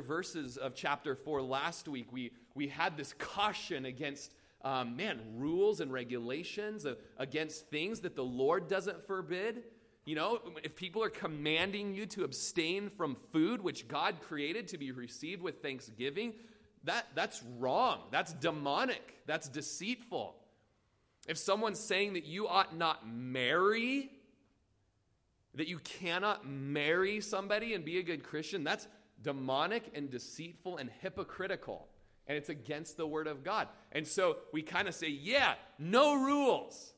verses of chapter 4 last week, we, we had this caution against, um, man, rules and regulations, uh, against things that the Lord doesn't forbid. You know, if people are commanding you to abstain from food which God created to be received with thanksgiving, that, that's wrong. That's demonic. That's deceitful. If someone's saying that you ought not marry, that you cannot marry somebody and be a good Christian, that's demonic and deceitful and hypocritical. And it's against the word of God. And so we kind of say, yeah, no rules,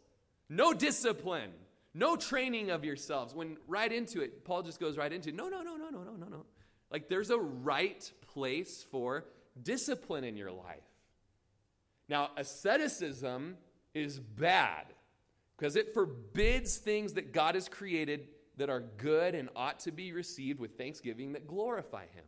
no discipline, no training of yourselves. When right into it, Paul just goes right into, no, no, no, no, no, no, no, no. Like there's a right place for discipline in your life. Now, asceticism is bad because it forbids things that God has created that are good and ought to be received with thanksgiving that glorify Him.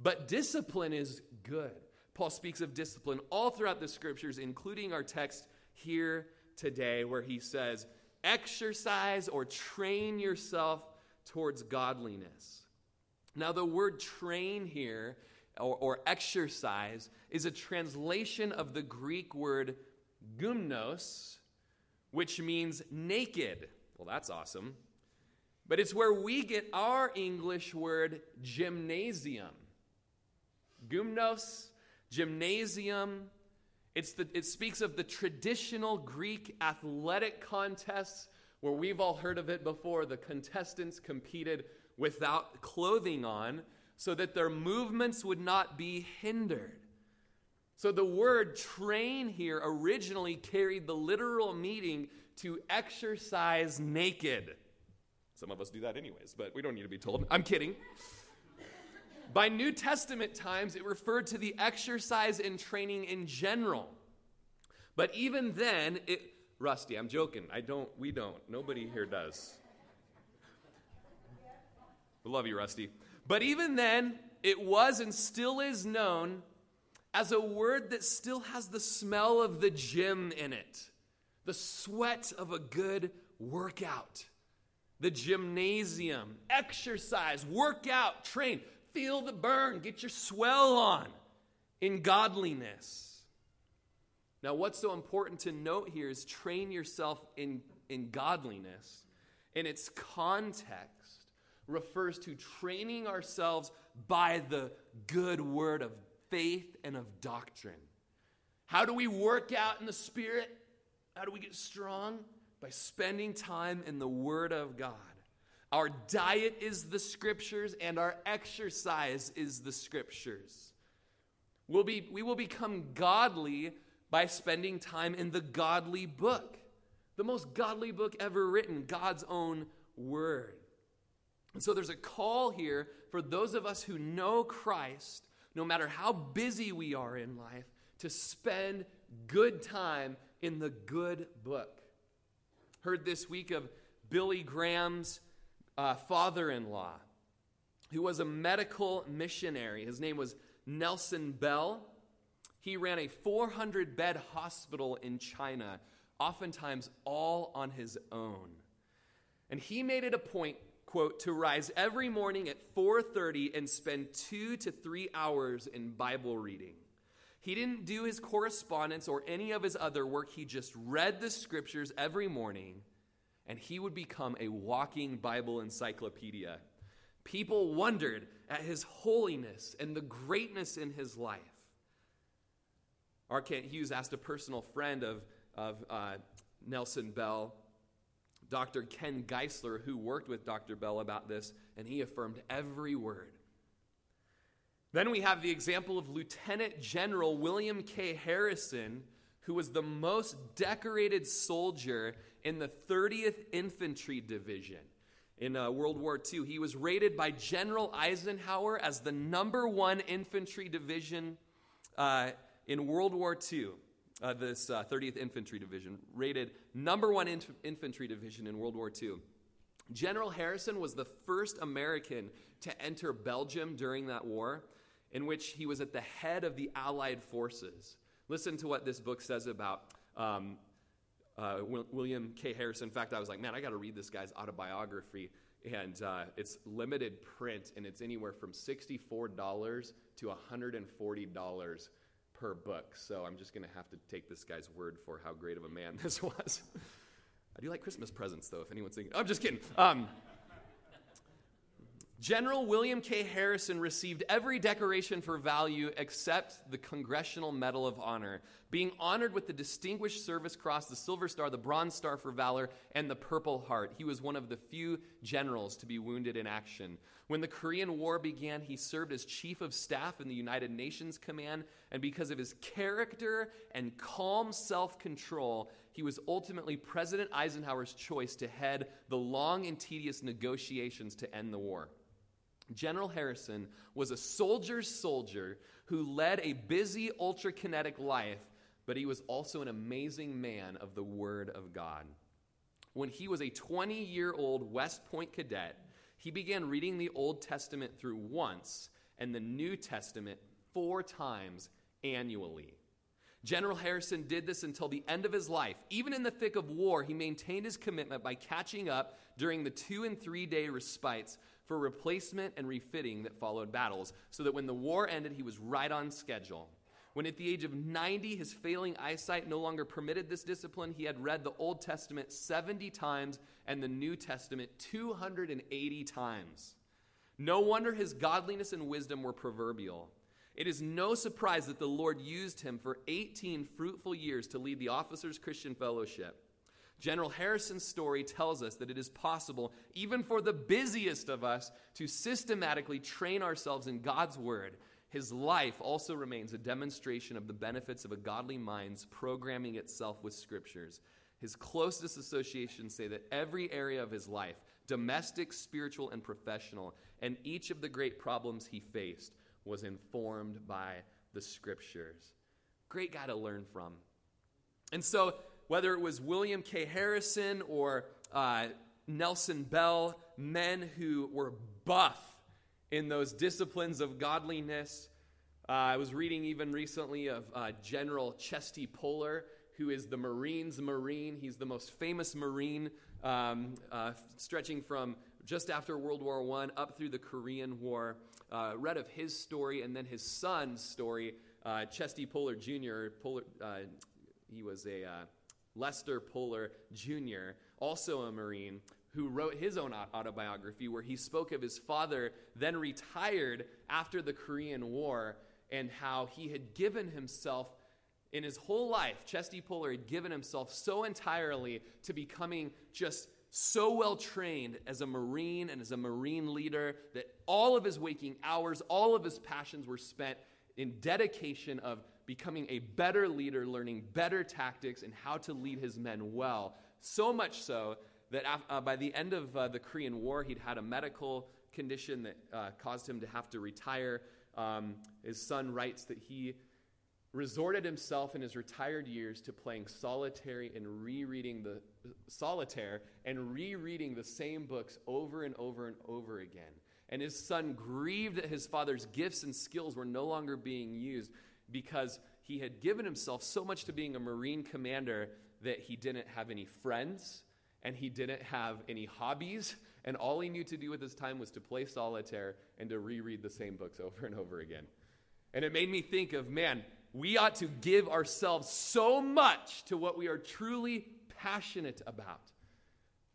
But discipline is good. Paul speaks of discipline all throughout the scriptures, including our text here today, where he says, Exercise or train yourself towards godliness. Now, the word train here or, or exercise is a translation of the Greek word gymnos, which means naked. Well, that's awesome. But it's where we get our English word gymnasium. Gymnos, gymnasium. It's the, it speaks of the traditional Greek athletic contests where we've all heard of it before. The contestants competed without clothing on so that their movements would not be hindered. So the word train here originally carried the literal meaning to exercise naked. Some of us do that anyways, but we don't need to be told. I'm kidding. By New Testament times, it referred to the exercise and training in general. But even then, it Rusty, I'm joking. I don't we don't. Nobody here does. We love you, Rusty. But even then, it was and still is known as a word that still has the smell of the gym in it, the sweat of a good workout, the gymnasium, exercise, work out, train, feel the burn, get your swell on in godliness. Now, what's so important to note here is train yourself in, in godliness in its context refers to training ourselves by the good word of faith and of doctrine. How do we work out in the Spirit? How do we get strong? By spending time in the Word of God. Our diet is the Scriptures, and our exercise is the Scriptures. We'll be, we will become godly by spending time in the godly book, the most godly book ever written, God's own Word. And so there's a call here for those of us who know Christ, no matter how busy we are in life, to spend good time in the good book. Heard this week of Billy Graham's uh, father in law, who was a medical missionary. His name was Nelson Bell. He ran a 400 bed hospital in China, oftentimes all on his own. And he made it a point quote, to rise every morning at 4:30 and spend 2 to 3 hours in Bible reading. He didn't do his correspondence or any of his other work. He just read the scriptures every morning and he would become a walking Bible encyclopedia. People wondered at his holiness and the greatness in his life. R. Kent Hughes asked a personal friend of, of uh, Nelson Bell Dr. Ken Geisler, who worked with Dr. Bell about this, and he affirmed every word. Then we have the example of Lieutenant General William K. Harrison, who was the most decorated soldier in the 30th Infantry Division in uh, World War II. He was rated by General Eisenhower as the number one infantry division uh, in World War II uh, this uh, 30th Infantry Division, rated number one inf- infantry division in World War II. General Harrison was the first American to enter Belgium during that war, in which he was at the head of the Allied forces. Listen to what this book says about um, uh, William K. Harrison. In fact, I was like, man, I got to read this guy's autobiography. And uh, it's limited print, and it's anywhere from $64 to $140 per book. So I'm just going to have to take this guy's word for how great of a man this was. I do like Christmas presents, though, if anyone's thinking. I'm just kidding. Um, General William K. Harrison received every decoration for value except the Congressional Medal of Honor, being honored with the Distinguished Service Cross, the Silver Star, the Bronze Star for Valor, and the Purple Heart. He was one of the few generals to be wounded in action. When the Korean War began, he served as Chief of Staff in the United Nations Command, and because of his character and calm self control, he was ultimately President Eisenhower's choice to head the long and tedious negotiations to end the war. General Harrison was a soldier's soldier who led a busy, ultra kinetic life, but he was also an amazing man of the Word of God. When he was a 20 year old West Point cadet, he began reading the Old Testament through once and the New Testament four times annually. General Harrison did this until the end of his life. Even in the thick of war, he maintained his commitment by catching up during the two and three day respites for replacement and refitting that followed battles, so that when the war ended, he was right on schedule. When at the age of 90, his failing eyesight no longer permitted this discipline, he had read the Old Testament 70 times and the New Testament 280 times. No wonder his godliness and wisdom were proverbial. It is no surprise that the Lord used him for 18 fruitful years to lead the Officers Christian Fellowship. General Harrison's story tells us that it is possible, even for the busiest of us, to systematically train ourselves in God's Word. His life also remains a demonstration of the benefits of a godly mind's programming itself with Scriptures. His closest associations say that every area of his life, domestic, spiritual, and professional, and each of the great problems he faced, was informed by the Scriptures. Great guy to learn from. And so, whether it was William K. Harrison or uh, Nelson Bell, men who were buff in those disciplines of godliness. Uh, I was reading even recently of uh, General Chesty Puller, who is the Marines' Marine. He's the most famous Marine, um, uh, stretching from just after World War I up through the Korean War. Uh, read of his story and then his son's story, uh, Chesty Puller Jr. Puller, he was a Lester Puller Jr., also a Marine, who wrote his own autobiography where he spoke of his father, then retired after the Korean War, and how he had given himself in his whole life. Chesty Puller had given himself so entirely to becoming just so well trained as a Marine and as a Marine leader that all of his waking hours, all of his passions were spent in dedication of becoming a better leader, learning better tactics and how to lead his men well. So much so that uh, by the end of uh, the Korean War, he'd had a medical condition that uh, caused him to have to retire. Um, his son writes that he resorted himself in his retired years to playing solitary and rereading the solitaire and rereading the same books over and over and over again. And his son grieved that his father's gifts and skills were no longer being used because he had given himself so much to being a Marine commander that he didn't have any friends and he didn't have any hobbies. And all he knew to do with his time was to play solitaire and to reread the same books over and over again. And it made me think of man, we ought to give ourselves so much to what we are truly passionate about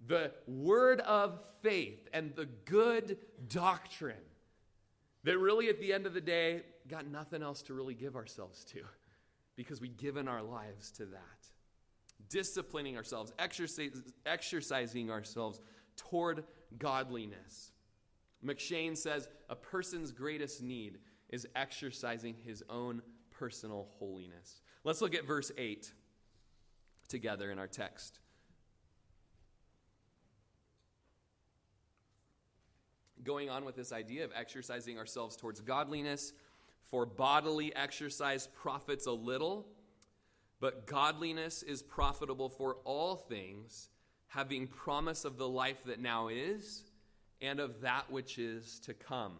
the word of faith and the good doctrine that really, at the end of the day, got nothing else to really give ourselves to because we've given our lives to that. Disciplining ourselves, exercising ourselves toward godliness. M'Cheyne says a person's greatest need is exercising his own personal holiness. Let's look at verse 8 together in our text. Going on with this idea of exercising ourselves towards godliness. For bodily exercise profits a little, but godliness is profitable for all things, having promise of the life that now is and of that which is to come.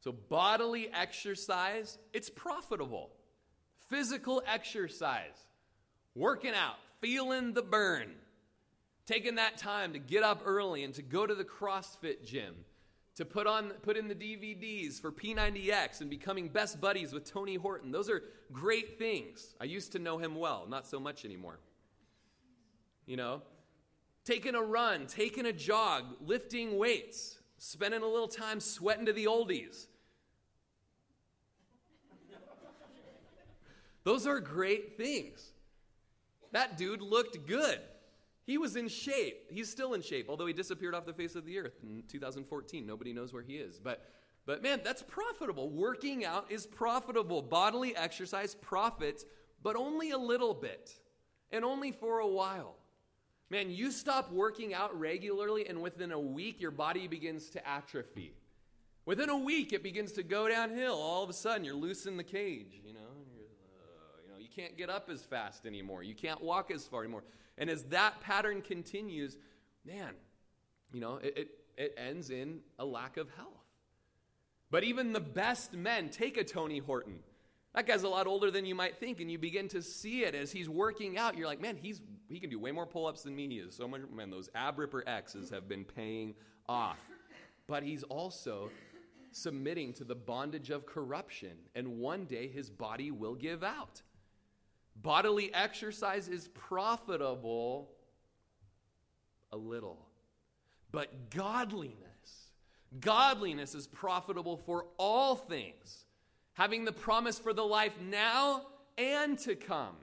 So, bodily exercise, it's profitable. Physical exercise, working out, feeling the burn, taking that time to get up early and to go to the CrossFit gym, to put on put in the DVDs for P90X and becoming best buddies with Tony Horton. Those are great things. I used to know him well, not so much anymore. You know, taking a run, taking a jog, lifting weights, spending a little time sweating to the oldies. Those are great things. That dude looked good. He was in shape. He's still in shape, although he disappeared off the face of the earth in 2014. Nobody knows where he is. But, but man, that's profitable. Working out is profitable. Bodily exercise profits, but only a little bit and only for a while. Man, you stop working out regularly, and within a week, your body begins to atrophy. Within a week, it begins to go downhill. All of a sudden, you're loose in the cage, you know. Uh, you know, you can't get up as fast anymore. You can't walk as far anymore. And as that pattern continues, man, you know, it, it, it ends in a lack of health. But even the best men, take a Tony Horton. That guy's a lot older than you might think, and you begin to see it as he's working out. You're like, man, he's he can do way more pull-ups than me. He is so much man, those ab ripper X's have been paying off. But he's also submitting to the bondage of corruption, and one day his body will give out. Bodily exercise is profitable a little. But godliness, godliness is profitable for all things, having the promise for the life now and to come.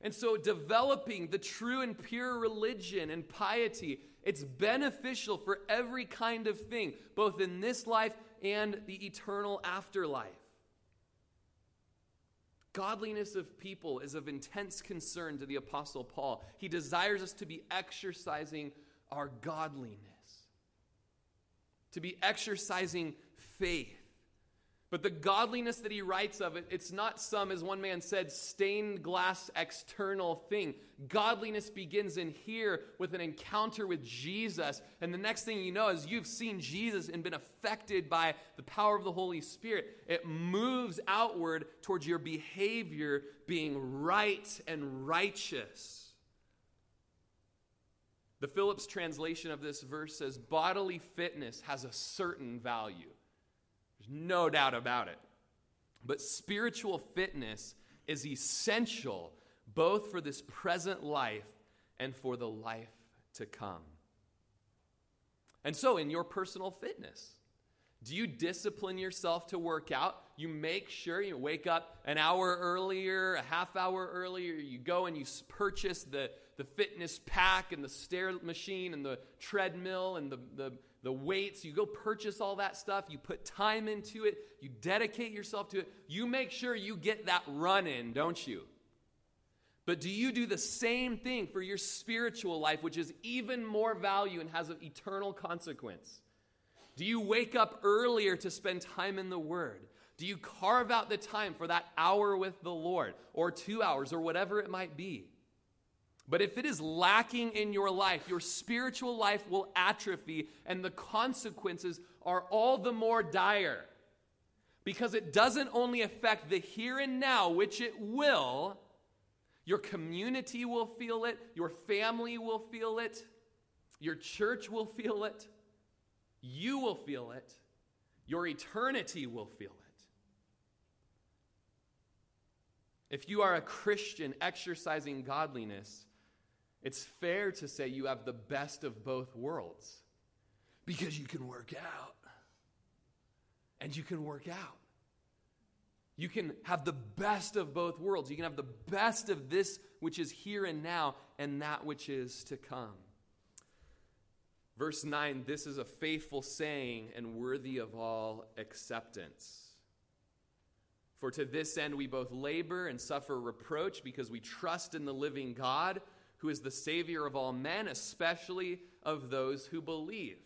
And so, developing the true and pure religion and piety, it's beneficial for every kind of thing, both in this life and the eternal afterlife. Godliness of people is of intense concern to the Apostle Paul. He desires us to be exercising our godliness, to be exercising faith. But the godliness that he writes of it, it's not some, as one man said, stained glass external thing. Godliness begins in here with an encounter with Jesus. And the next thing you know is you've seen Jesus and been affected by the power of the Holy Spirit. It moves outward towards your behavior being right and righteous. The Phillips translation of this verse says bodily fitness has a certain value. There's no doubt about it. But spiritual fitness is essential both for this present life and for the life to come. And so, in your personal fitness, do you discipline yourself to work out? You make sure you wake up an hour earlier, a half hour earlier. You go and you purchase the, the fitness pack and the stair machine and the treadmill and the, the the weights, you go purchase all that stuff, you put time into it, you dedicate yourself to it, you make sure you get that run in, don't you? But do you do the same thing for your spiritual life, which is even more value and has an eternal consequence? Do you wake up earlier to spend time in the Word? Do you carve out the time for that hour with the Lord, or two hours, or whatever it might be? But if it is lacking in your life, your spiritual life will atrophy, and the consequences are all the more dire. Because it doesn't only affect the here and now, which it will, your community will feel it, your family will feel it, your church will feel it, you will feel it, your eternity will feel it. If you are a Christian exercising godliness, it's fair to say you have the best of both worlds because you can work out and you can work out. You can have the best of both worlds. You can have the best of this which is here and now and that which is to come. Verse 9 this is a faithful saying and worthy of all acceptance. For to this end we both labor and suffer reproach because we trust in the living God who is the Savior of all men, especially of those who believe.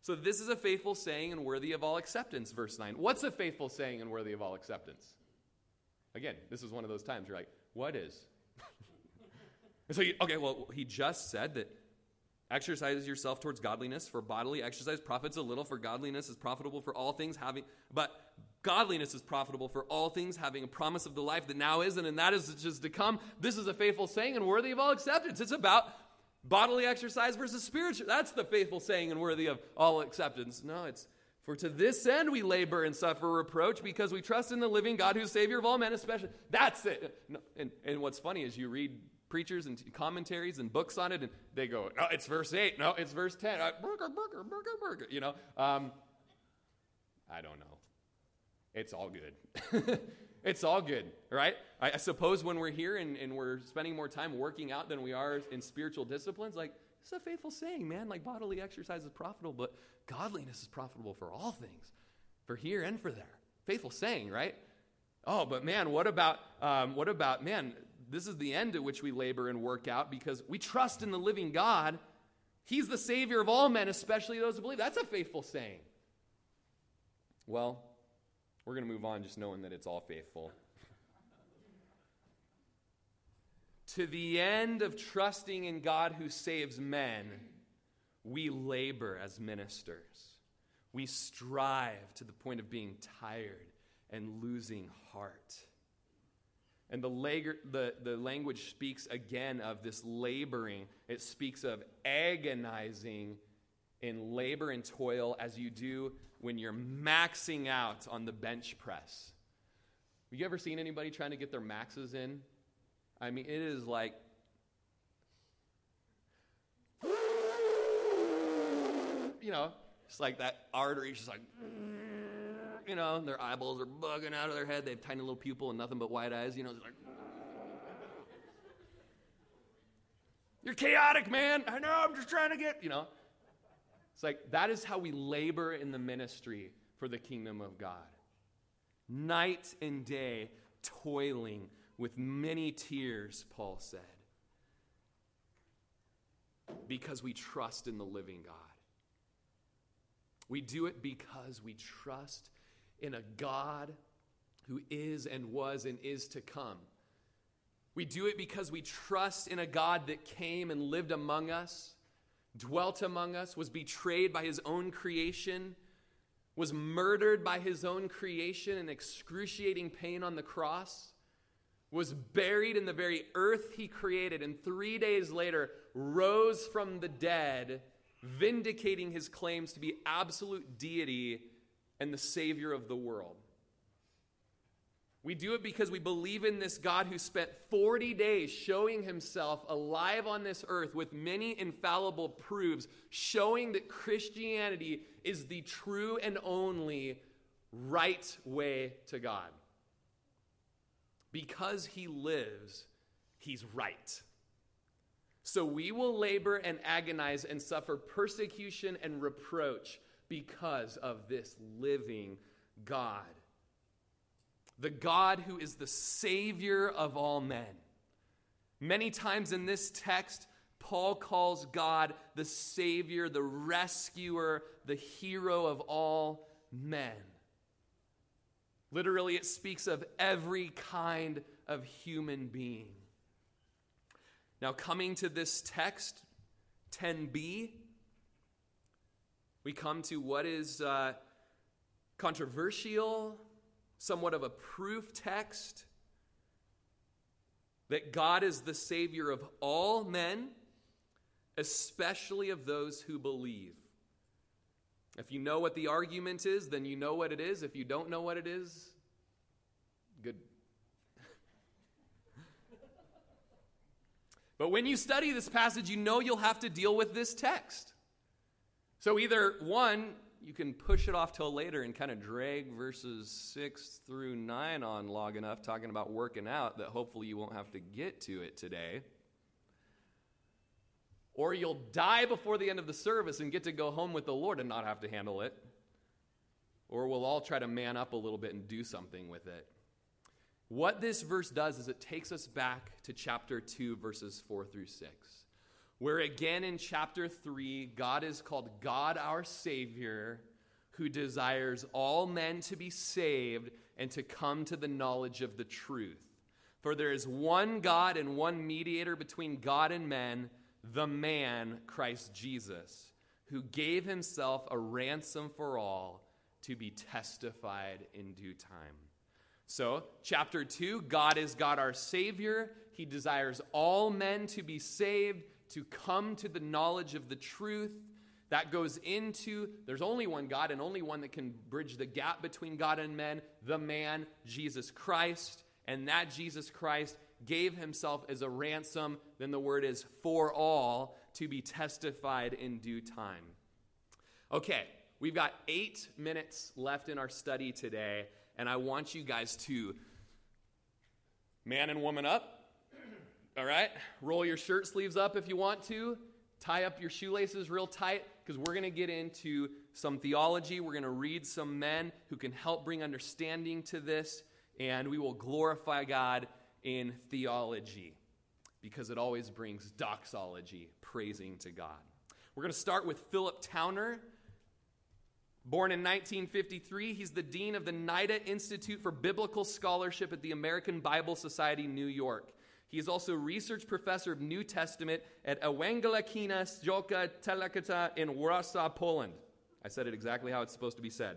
So, this is a faithful saying and worthy of all acceptance, verse 9. What's a faithful saying and worthy of all acceptance? Again, this is one of those times you're like, what is? and so, you, okay, well, he just said that exercises yourself towards godliness, for bodily exercise profits a little, for godliness is profitable for all things, having, but Godliness is profitable for all things, having a promise of the life that now is and that is just to come. This is a faithful saying and worthy of all acceptance. It's about bodily exercise versus spiritual. That's the faithful saying and worthy of all acceptance. No, it's for to this end we labor and suffer reproach because we trust in the living God who's Savior of all men, especially. That's it. No, and, and what's funny is you read preachers and commentaries and books on it, and they go, no, it's verse 8. No, it's verse 10. Uh, burger, burger, burger, burger. You know, um, I don't know. It's all good. it's all good, right? I, I suppose when we're here and, and we're spending more time working out than we are in spiritual disciplines, like, it's a faithful saying, man. Like, bodily exercise is profitable, but godliness is profitable for all things, for here and for there. Faithful saying, right? Oh, but man, what about, um, what about, man, this is the end at which we labor and work out because we trust in the living God. He's the Savior of all men, especially those who believe. That's a faithful saying. Well, we're going to move on just knowing that it's all faithful. to the end of trusting in God who saves men, we labor as ministers. We strive to the point of being tired and losing heart. And the, the, the language speaks again of this laboring. It speaks of agonizing in labor and toil as you do when you're maxing out on the bench press. Have you ever seen anybody trying to get their maxes in? I mean, it is like. You know, it's like that artery, just like you know, their eyeballs are bugging out of their head. They have tiny little pupil and nothing but white eyes. You know, it's like, you're chaotic, man. I know. I'm just trying to get, you know. It's like that is how we labor in the ministry for the kingdom of God. Night and day, toiling with many tears, Paul said, because we trust in the living God. We do it because we trust in a God who is and was and is to come. We do it because we trust in a God that came and lived among us, dwelt among us, was betrayed by his own creation, was murdered by his own creation in excruciating pain on the cross, was buried in the very earth he created, and three days later rose from the dead, vindicating his claims to be absolute deity and the Savior of the world. We do it because we believe in this God who spent 40 days showing himself alive on this earth with many infallible proofs, showing that Christianity is the true and only right way to God. Because he lives, he's right. So we will labor and agonize and suffer persecution and reproach because of this living God. The God who is the Savior of all men. Many times in this text, Paul calls God the Savior, the rescuer, the hero of all men. Literally, it speaks of every kind of human being. Now, coming to this text, 10b, we come to what is uh, controversial, somewhat of a proof text that God is the Savior of all men, especially of those who believe. If you know what the argument is, then you know what it is. If you don't know what it is, good. but when you study this passage, you know you'll have to deal with this text. So either one, you can push it off till later and kind of drag verses 6 through 9 on long enough, talking about working out, that hopefully you won't have to get to it today. Or you'll die before the end of the service and get to go home with the Lord and not have to handle it. Or we'll all try to man up a little bit and do something with it. What this verse does is it takes us back to chapter 2, verses 4 through 6 where again in chapter 3, God is called God our Savior, who desires all men to be saved and to come to the knowledge of the truth. For there is one God and one mediator between God and men, the man, Christ Jesus, who gave himself a ransom for all, to be testified in due time. So, chapter 2 God is God our Savior. He desires all men to be saved, to come to the knowledge of the truth. That goes into there's only one God and only one that can bridge the gap between God and men, the man, Jesus Christ. And that Jesus Christ gave himself as a ransom, then the word is for all, to be testified in due time. Okay, we've got eight minutes left in our study today, and I want you guys to man and woman up. All right? Roll your shirt sleeves up if you want to. Tie up your shoelaces real tight because we're going to get into some theology. We're going to read some men who can help bring understanding to this, and we will glorify God in theology because it always brings doxology, praising to God. We're going to start with Philip Towner. Born in 1953, he's the dean of the Nida Institute for Biblical Scholarship at the American Bible Society, New York. He is also research professor of New Testament at Ewangelikina Zjolka Telekata in Warsaw, Poland. I said it exactly how it's supposed to be said.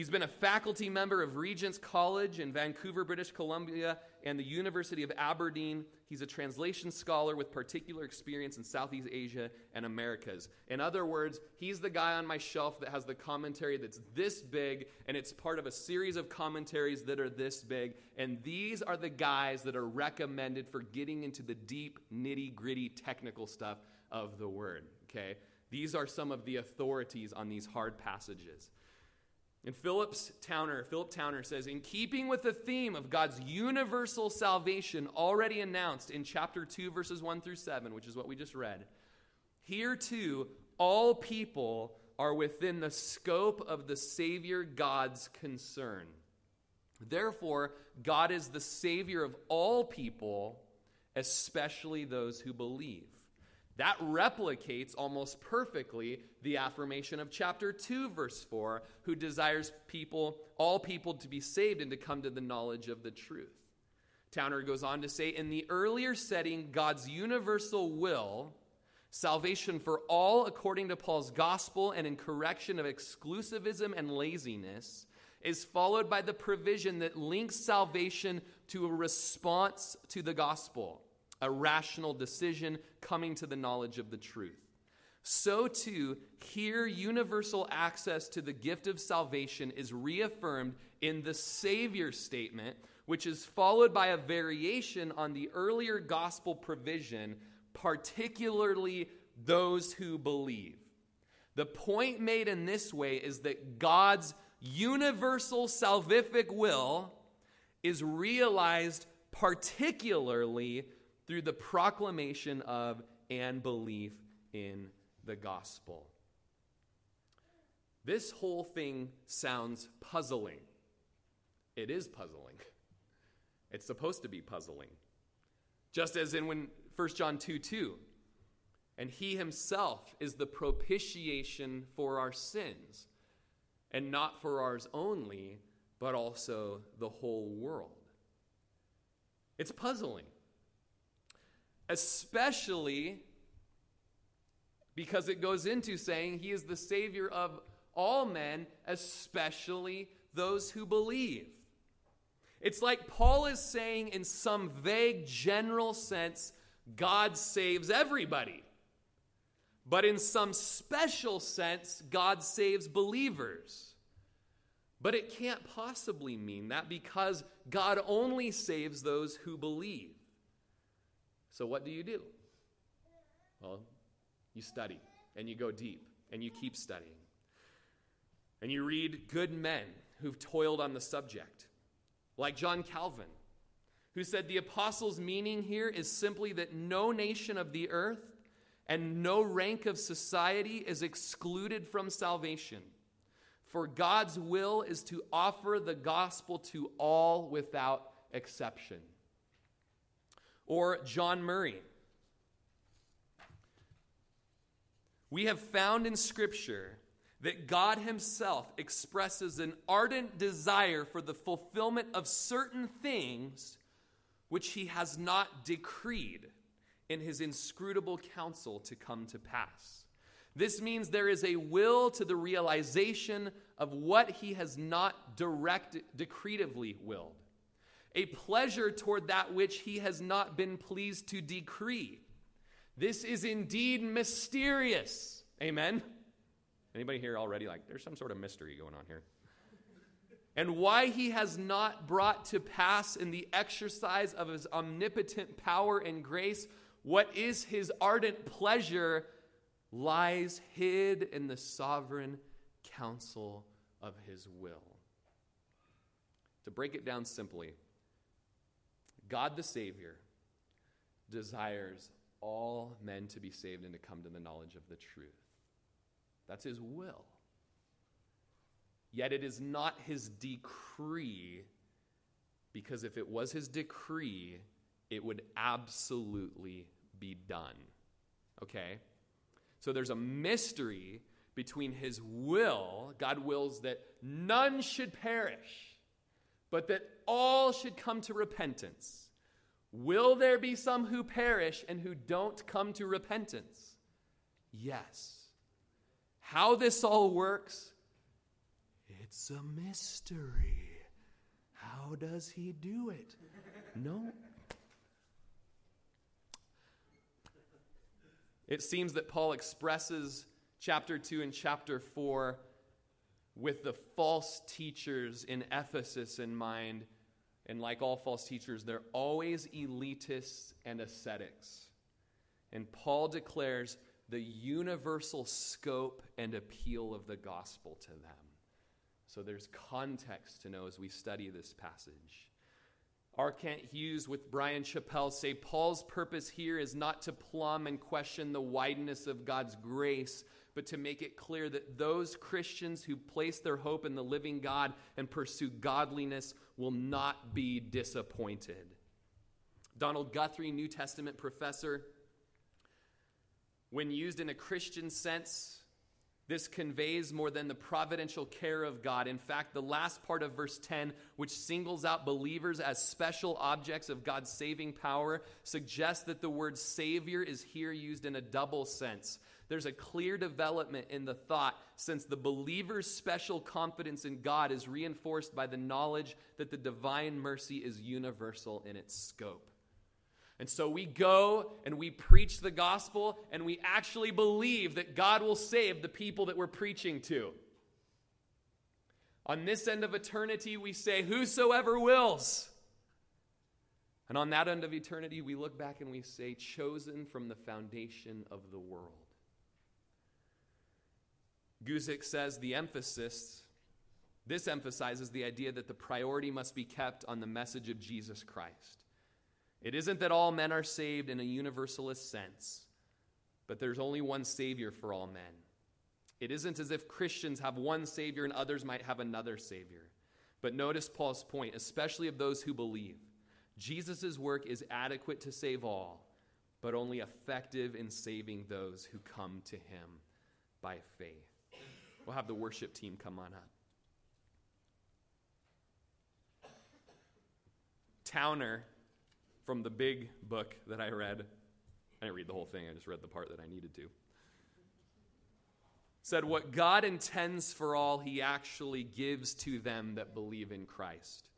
He's been a faculty member of Regent's College in Vancouver, British Columbia, and the University of Aberdeen. He's a translation scholar with particular experience in Southeast Asia and Americas. In other words, he's the guy on my shelf that has the commentary that's this big, and it's part of a series of commentaries that are this big. And these are the guys that are recommended for getting into the deep, nitty gritty technical stuff of the Word. Okay? These are some of the authorities on these hard passages. And Philip's Towner, Philip Towner says, in keeping with the theme of God's universal salvation already announced in chapter 2, verses 1 through 7, which is what we just read, here too, all people are within the scope of the Savior God's concern. Therefore, God is the Savior of all people, especially those who believe. That replicates almost perfectly the affirmation of chapter 2, verse 4, who desires people, all people, to be saved and to come to the knowledge of the truth. Towner goes on to say in the earlier setting, God's universal will, salvation for all according to Paul's gospel and in correction of exclusivism and laziness, is followed by the provision that links salvation to a response to the gospel a rational decision coming to the knowledge of the truth. So, too, here universal access to the gift of salvation is reaffirmed in the Savior statement, which is followed by a variation on the earlier gospel provision, particularly those who believe. The point made in this way is that God's universal salvific will is realized particularly through the proclamation of and belief in the gospel. This whole thing sounds puzzling. It is puzzling. It's supposed to be puzzling. Just as in when 1 John 2 2, and he himself is the propitiation for our sins, and not for ours only, but also the whole world. It's puzzling especially because it goes into saying he is the Savior of all men, especially those who believe. It's like Paul is saying, in some vague general sense, God saves everybody. But in some special sense, God saves believers. But it can't possibly mean that because God only saves those who believe. So, what do you do? Well, you study and you go deep and you keep studying. And you read good men who've toiled on the subject, like John Calvin, who said the apostles' meaning here is simply that no nation of the earth and no rank of society is excluded from salvation. For God's will is to offer the gospel to all without exception or John Murray. We have found in Scripture that God Himself expresses an ardent desire for the fulfillment of certain things which He has not decreed in His inscrutable counsel to come to pass. This means there is a will to the realization of what he has not direct, decretively willed, a pleasure toward that which he has not been pleased to decree. This is indeed mysterious. Amen. Anybody here already like there's some sort of mystery going on here? And why he has not brought to pass in the exercise of his omnipotent power and grace what is his ardent pleasure lies hid in the sovereign counsel of his will. To break it down simply, God the Savior desires all men to be saved and to come to the knowledge of the truth. That's his will. Yet it is not his decree, because if it was his decree, it would absolutely be done. Okay? So there's a mystery between his will, God wills that none should perish, but that all should come to repentance. Will there be some who perish and who don't come to repentance? Yes. How this all works, it's a mystery. How does he do it? No. It seems that Paul expresses chapter 2 and chapter 4 with the false teachers in Ephesus in mind. And like all false teachers, they're always elitists and ascetics. And Paul declares the universal scope and appeal of the gospel to them. So there's context to know as we study this passage. R. Kent Hughes with Brian Chapell say Paul's purpose here is not to plumb and question the wideness of God's grace, but to make it clear that those Christians who place their hope in the living God and pursue godliness will not be disappointed. Donald Guthrie, New Testament professor, when used in a Christian sense, this conveys more than the providential care of God. In fact, the last part of verse 10, which singles out believers as special objects of God's saving power, suggests that the word Savior is here used in a double sense. There's a clear development in the thought since the believer's special confidence in God is reinforced by the knowledge that the divine mercy is universal in its scope. And so we go and we preach the gospel and we actually believe that God will save the people that we're preaching to. On this end of eternity, we say, Whosoever wills. And on that end of eternity, we look back and we say, Chosen from the foundation of the world. Guzik says the emphasis, this emphasizes the idea that the priority must be kept on the message of Jesus Christ. It isn't that all men are saved in a universalist sense, but there's only one Savior for all men. It isn't as if Christians have one Savior and others might have another Savior. But notice Paul's point, especially of those who believe. Jesus' work is adequate to save all, but only effective in saving those who come to him by faith. We'll have the worship team come on up. Towner from the big book that I read. I didn't read the whole thing, I just read the part that I needed to. Said, What God intends for all, he actually gives to them that believe in Christ,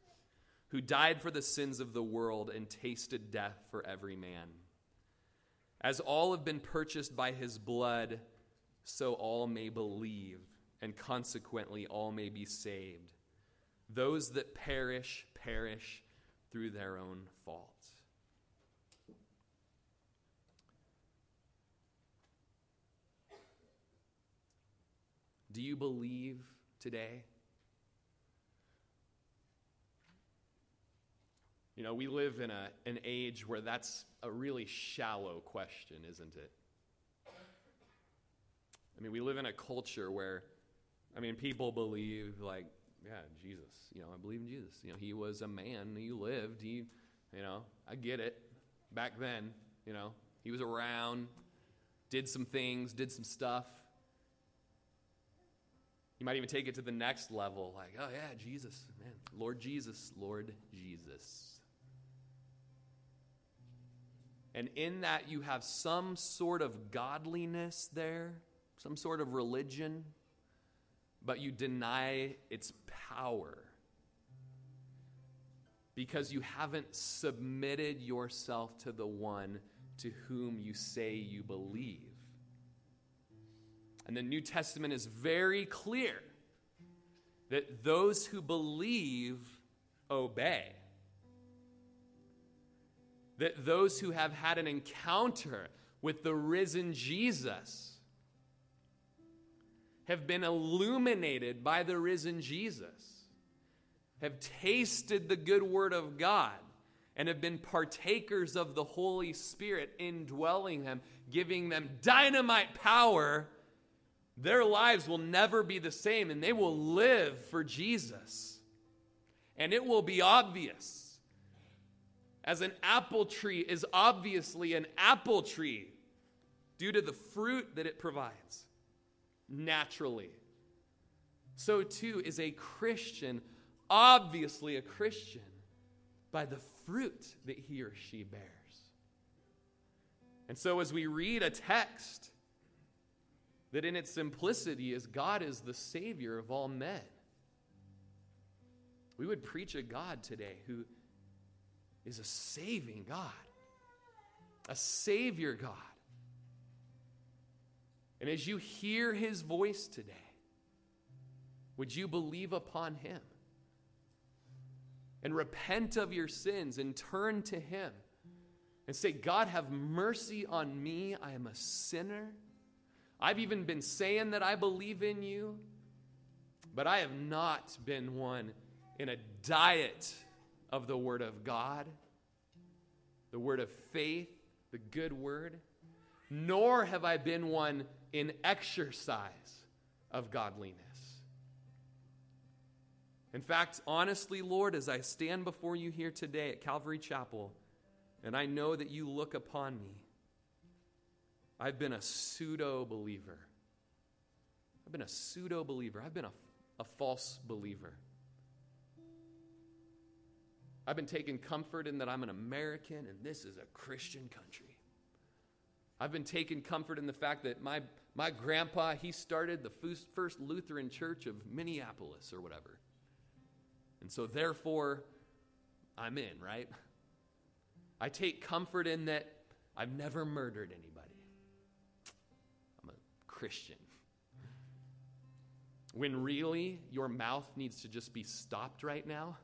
who died for the sins of the world and tasted death for every man. As all have been purchased by his blood, so all may believe, and consequently all may be saved. Those that perish, perish through their own fault. Do you believe today? You know, we live in a, an age where that's a really shallow question, isn't it? I mean, we live in a culture where, I mean, people believe, like, yeah, Jesus. You know, I believe in Jesus. You know, he was a man, he lived, he, you know, I get it. Back then, you know, he was around, did some things, did some stuff. You might even take it to the next level, like, oh yeah, Jesus, man, Lord Jesus, Lord Jesus. And in that, you have some sort of godliness there, some sort of religion, but you deny its power because you haven't submitted yourself to the one to whom you say you believe. And the New Testament is very clear that those who believe obey. That those who have had an encounter with the risen Jesus have been illuminated by the risen Jesus, have tasted the good word of God, and have been partakers of the Holy Spirit indwelling them, giving them dynamite power, their lives will never be the same and they will live for Jesus. And it will be obvious. As an apple tree is obviously an apple tree due to the fruit that it provides naturally. So too is a Christian obviously a Christian by the fruit that he or she bears. And so, as we read a text that in its simplicity is God is the Savior of all men, we would preach a God today who is a saving God, a Savior God. And as you hear His voice today, would you believe upon Him? and repent of your sins and turn to Him and say, God, have mercy on me. I am a sinner. I've even been saying that I believe in you, but I have not been one in a diet of the Word of God, the Word of faith, the good Word, nor have I been one in exercise of godliness. In fact, honestly, Lord, as I stand before you here today at Calvary Chapel, and I know that you look upon me, I've been a pseudo believer. I've been a pseudo believer. I've been a, a false believer. I've been taking comfort in that I'm an American and this is a Christian country. I've been taking comfort in the fact that my, my grandpa, he started the first Lutheran church of Minneapolis or whatever. And so, therefore, I'm in, right? I take comfort in that I've never murdered anybody. I'm a Christian. When really your mouth needs to just be stopped right now,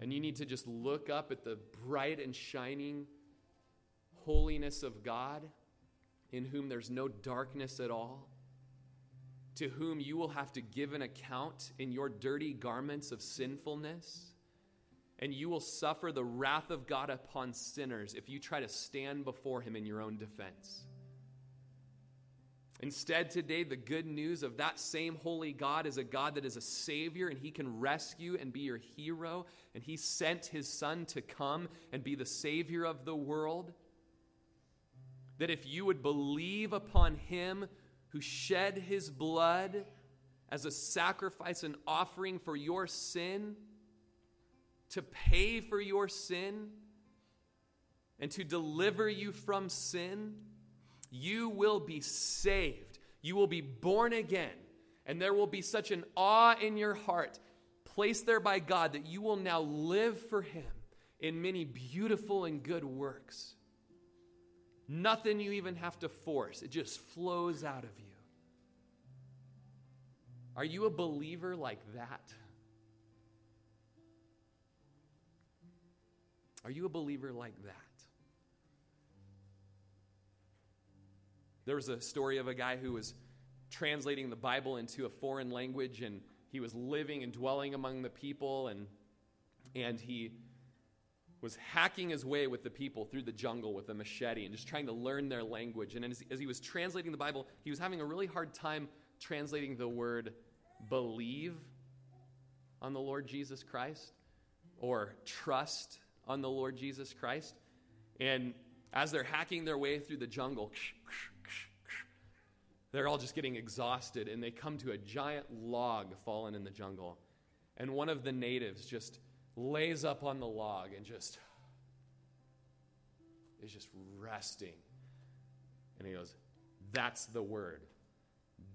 and you need to just look up at the bright and shining holiness of God, in whom there's no darkness at all to whom you will have to give an account in your dirty garments of sinfulness. And you will suffer the wrath of God upon sinners if you try to stand before him in your own defense. Instead, today, the good news of that same holy God is a God that is a Savior and He can rescue and be your hero. And He sent His Son to come and be the Savior of the world. That if you would believe upon Him who shed his blood as a sacrifice and offering for your sin, to pay for your sin, and to deliver you from sin, you will be saved. You will be born again. And there will be such an awe in your heart placed there by God that you will now live for Him in many beautiful and good works. Nothing you even have to force, it just flows out of you. Are you a believer like that? Are you a believer like that? There was a story of a guy who was translating the Bible into a foreign language and he was living and dwelling among the people and and he was hacking his way with the people through the jungle with a machete and just trying to learn their language. And as, as he was translating the Bible, he was having a really hard time translating the word believe on the Lord Jesus Christ or trust on the Lord Jesus Christ. And as they're hacking their way through the jungle, they're all just getting exhausted and they come to a giant log fallen in the jungle. And one of the natives just lays up on the log and just is just resting. And he goes, That's the word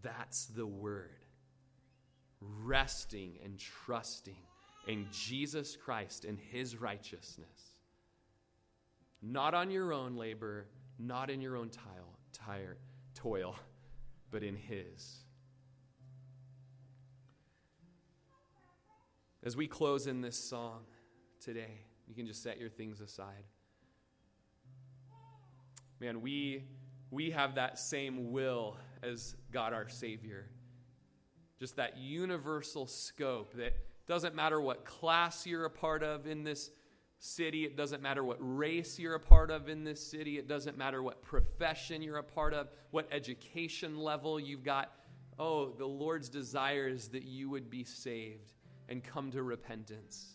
That's the word. Resting and trusting in Jesus Christ and his righteousness. Not on your own labor, not in your own tile, tire, toil, but in his. As we close in this song today, you can just set your things aside. Man, we, we have that same will as God our Savior. Just that universal scope that doesn't matter what class you're a part of in this city, it doesn't matter what race you're a part of in this city, it doesn't matter what profession you're a part of, what education level you've got. Oh, the Lord's desire is that you would be saved and come to repentance